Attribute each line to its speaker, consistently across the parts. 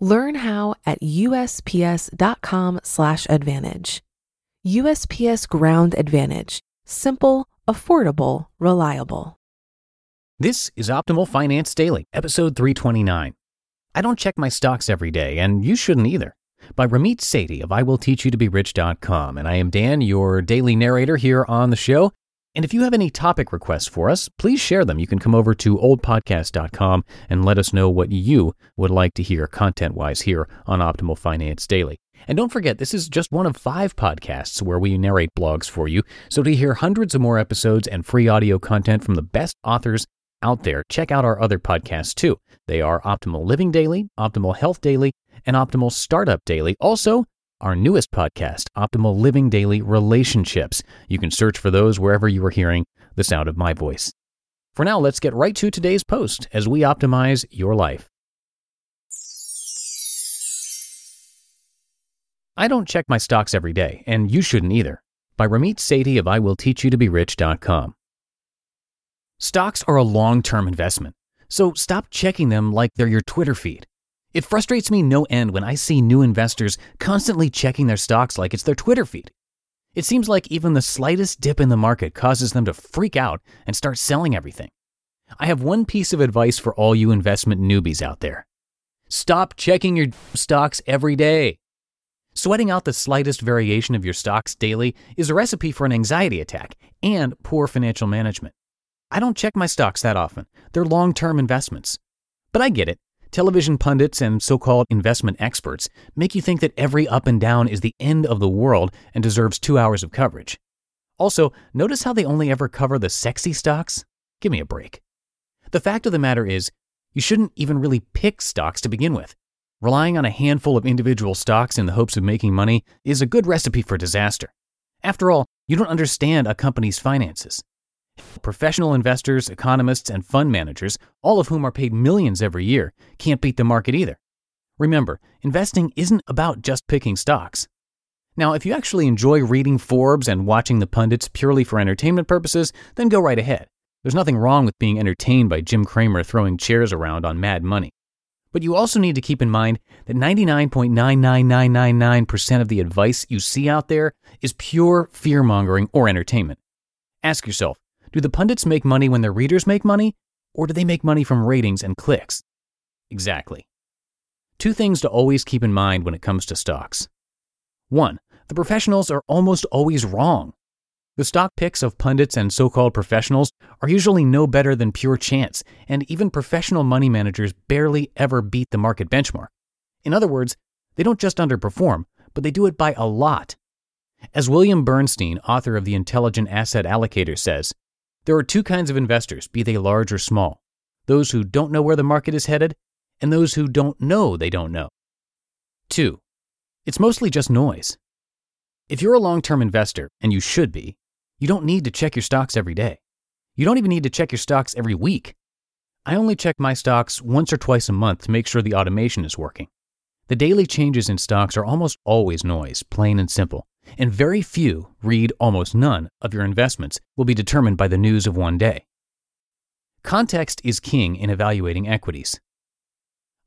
Speaker 1: Learn how at usps.com/advantage. USPS Ground Advantage: simple, affordable, reliable.
Speaker 2: This is Optimal Finance Daily, episode 329. I don't check my stocks every day, and you shouldn't either. By Ramit Sethi of IWillTeachYouToBeRich.com, and I am Dan, your daily narrator here on the show. And if you have any topic requests for us, please share them. You can come over to oldpodcast.com and let us know what you would like to hear content wise here on Optimal Finance Daily. And don't forget, this is just one of five podcasts where we narrate blogs for you. So to hear hundreds of more episodes and free audio content from the best authors out there, check out our other podcasts too. They are Optimal Living Daily, Optimal Health Daily, and Optimal Startup Daily. Also, our newest podcast, Optimal Living Daily Relationships. You can search for those wherever you are hearing the sound of my voice. For now, let's get right to today's post as we optimize your life. I don't check my stocks every day, and you shouldn't either. By Ramit Sethi of IWillTeachYouToBeRich.com. Stocks are a long term investment, so stop checking them like they're your Twitter feed. It frustrates me no end when I see new investors constantly checking their stocks like it's their Twitter feed. It seems like even the slightest dip in the market causes them to freak out and start selling everything. I have one piece of advice for all you investment newbies out there stop checking your stocks every day. Sweating out the slightest variation of your stocks daily is a recipe for an anxiety attack and poor financial management. I don't check my stocks that often, they're long term investments. But I get it. Television pundits and so called investment experts make you think that every up and down is the end of the world and deserves two hours of coverage. Also, notice how they only ever cover the sexy stocks? Give me a break. The fact of the matter is, you shouldn't even really pick stocks to begin with. Relying on a handful of individual stocks in the hopes of making money is a good recipe for disaster. After all, you don't understand a company's finances. Professional investors, economists, and fund managers, all of whom are paid millions every year, can't beat the market either. Remember, investing isn't about just picking stocks. Now, if you actually enjoy reading Forbes and watching the pundits purely for entertainment purposes, then go right ahead. There's nothing wrong with being entertained by Jim Cramer throwing chairs around on Mad Money. But you also need to keep in mind that 99.99999% of the advice you see out there is pure fear mongering or entertainment. Ask yourself do the pundits make money when their readers make money, or do they make money from ratings and clicks? Exactly. Two things to always keep in mind when it comes to stocks. One, the professionals are almost always wrong. The stock picks of pundits and so called professionals are usually no better than pure chance, and even professional money managers barely ever beat the market benchmark. In other words, they don't just underperform, but they do it by a lot. As William Bernstein, author of The Intelligent Asset Allocator, says, there are two kinds of investors, be they large or small those who don't know where the market is headed, and those who don't know they don't know. 2. It's mostly just noise. If you're a long term investor, and you should be, you don't need to check your stocks every day. You don't even need to check your stocks every week. I only check my stocks once or twice a month to make sure the automation is working. The daily changes in stocks are almost always noise, plain and simple and very few, read almost none, of your investments will be determined by the news of one day. Context is king in evaluating equities.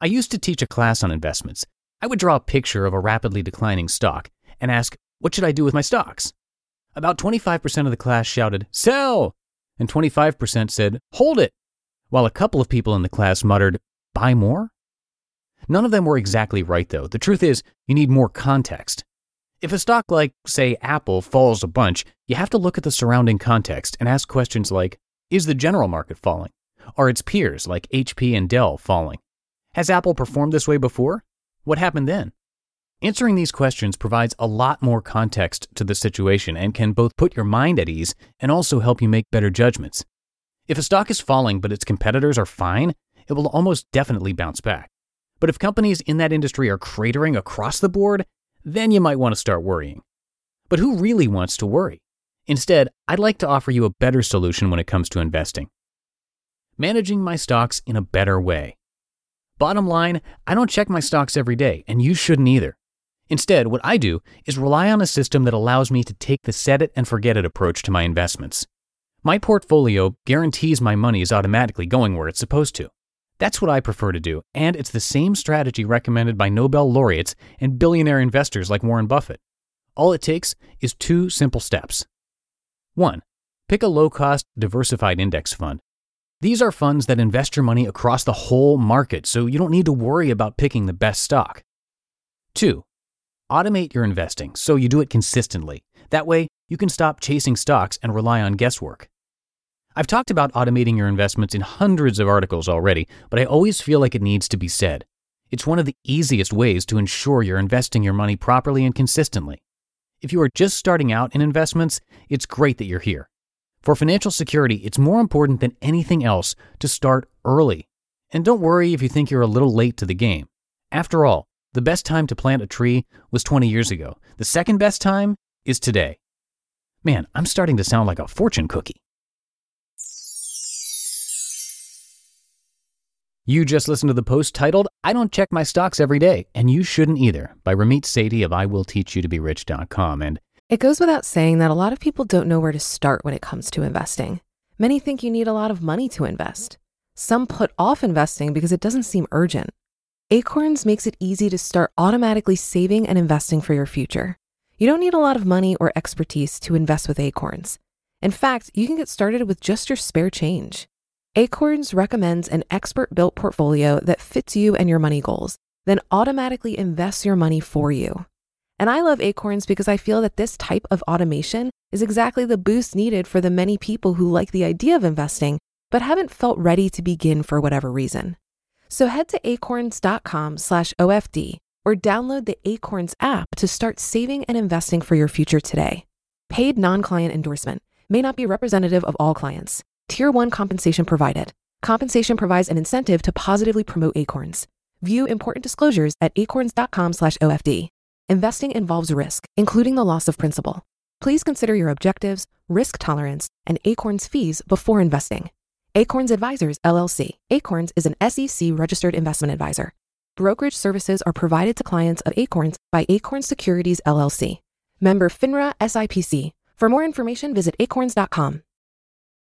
Speaker 2: I used to teach a class on investments. I would draw a picture of a rapidly declining stock and ask, What should I do with my stocks? About 25% of the class shouted, Sell! And 25% said, Hold it! While a couple of people in the class muttered, Buy more? None of them were exactly right, though. The truth is, you need more context. If a stock like, say, Apple falls a bunch, you have to look at the surrounding context and ask questions like Is the general market falling? Are its peers like HP and Dell falling? Has Apple performed this way before? What happened then? Answering these questions provides a lot more context to the situation and can both put your mind at ease and also help you make better judgments. If a stock is falling but its competitors are fine, it will almost definitely bounce back. But if companies in that industry are cratering across the board, then you might want to start worrying. But who really wants to worry? Instead, I'd like to offer you a better solution when it comes to investing. Managing my stocks in a better way. Bottom line, I don't check my stocks every day, and you shouldn't either. Instead, what I do is rely on a system that allows me to take the set it and forget it approach to my investments. My portfolio guarantees my money is automatically going where it's supposed to. That's what I prefer to do, and it's the same strategy recommended by Nobel laureates and billionaire investors like Warren Buffett. All it takes is two simple steps. 1. Pick a low cost, diversified index fund. These are funds that invest your money across the whole market, so you don't need to worry about picking the best stock. 2. Automate your investing so you do it consistently. That way, you can stop chasing stocks and rely on guesswork. I've talked about automating your investments in hundreds of articles already, but I always feel like it needs to be said. It's one of the easiest ways to ensure you're investing your money properly and consistently. If you are just starting out in investments, it's great that you're here. For financial security, it's more important than anything else to start early. And don't worry if you think you're a little late to the game. After all, the best time to plant a tree was 20 years ago. The second best time is today. Man, I'm starting to sound like a fortune cookie. You just listened to the post titled, I Don't Check My Stocks Every Day, and You Shouldn't Either, by Ramit Sethi of IWillTeachYouToBeRich.com. And
Speaker 1: It goes without saying that a lot of people don't know where to start when it comes to investing. Many think you need a lot of money to invest. Some put off investing because it doesn't seem urgent. Acorns makes it easy to start automatically saving and investing for your future. You don't need a lot of money or expertise to invest with Acorns. In fact, you can get started with just your spare change. Acorns recommends an expert built portfolio that fits you and your money goals, then automatically invests your money for you. And I love Acorns because I feel that this type of automation is exactly the boost needed for the many people who like the idea of investing but haven't felt ready to begin for whatever reason. So head to acorns.com/OFD or download the Acorns app to start saving and investing for your future today. Paid non-client endorsement may not be representative of all clients. Tier 1 compensation provided. Compensation provides an incentive to positively promote Acorns. View important disclosures at acorns.com/OFD. Investing involves risk, including the loss of principal. Please consider your objectives, risk tolerance, and Acorns fees before investing. Acorns Advisors LLC. Acorns is an SEC registered investment advisor. Brokerage services are provided to clients of Acorns by Acorns Securities LLC. Member FINRA SIPC. For more information, visit acorns.com.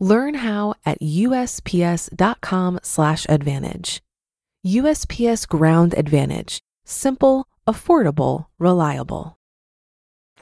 Speaker 1: Learn how at usps.com/advantage. USPS Ground Advantage: simple, affordable, reliable.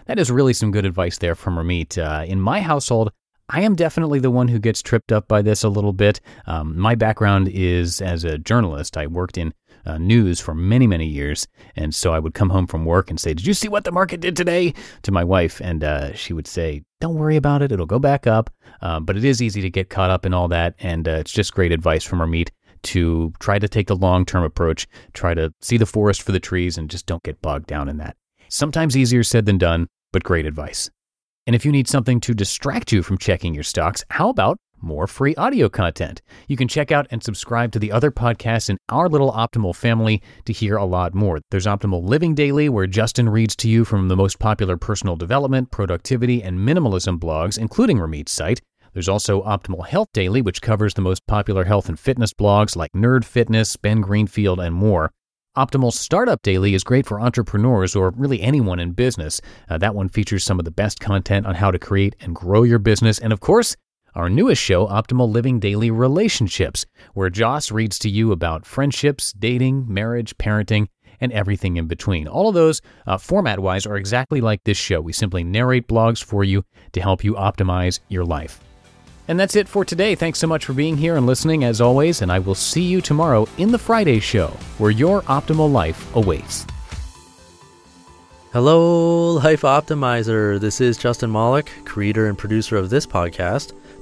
Speaker 2: That is really some good advice there from Ramit. Uh, in my household, I am definitely the one who gets tripped up by this a little bit. Um, my background is as a journalist. I worked in uh, news for many, many years. And so I would come home from work and say, Did you see what the market did today? to my wife. And uh, she would say, Don't worry about it. It'll go back up. Uh, but it is easy to get caught up in all that. And uh, it's just great advice from Ramit to try to take the long term approach, try to see the forest for the trees, and just don't get bogged down in that. Sometimes easier said than done, but great advice. And if you need something to distract you from checking your stocks, how about more free audio content? You can check out and subscribe to the other podcasts in our little Optimal family to hear a lot more. There's Optimal Living Daily, where Justin reads to you from the most popular personal development, productivity, and minimalism blogs, including Ramit's site. There's also Optimal Health Daily, which covers the most popular health and fitness blogs like Nerd Fitness, Ben Greenfield, and more. Optimal Startup Daily is great for entrepreneurs or really anyone in business. Uh, that one features some of the best content on how to create and grow your business. And of course, our newest show, Optimal Living Daily Relationships, where Joss reads to you about friendships, dating, marriage, parenting, and everything in between. All of those, uh, format wise, are exactly like this show. We simply narrate blogs for you to help you optimize your life. And that's it for today. Thanks so much for being here and listening as always, and I will see you tomorrow in the Friday show where your optimal life awaits.
Speaker 3: Hello, Life Optimizer. This is Justin Malik, creator and producer of this podcast,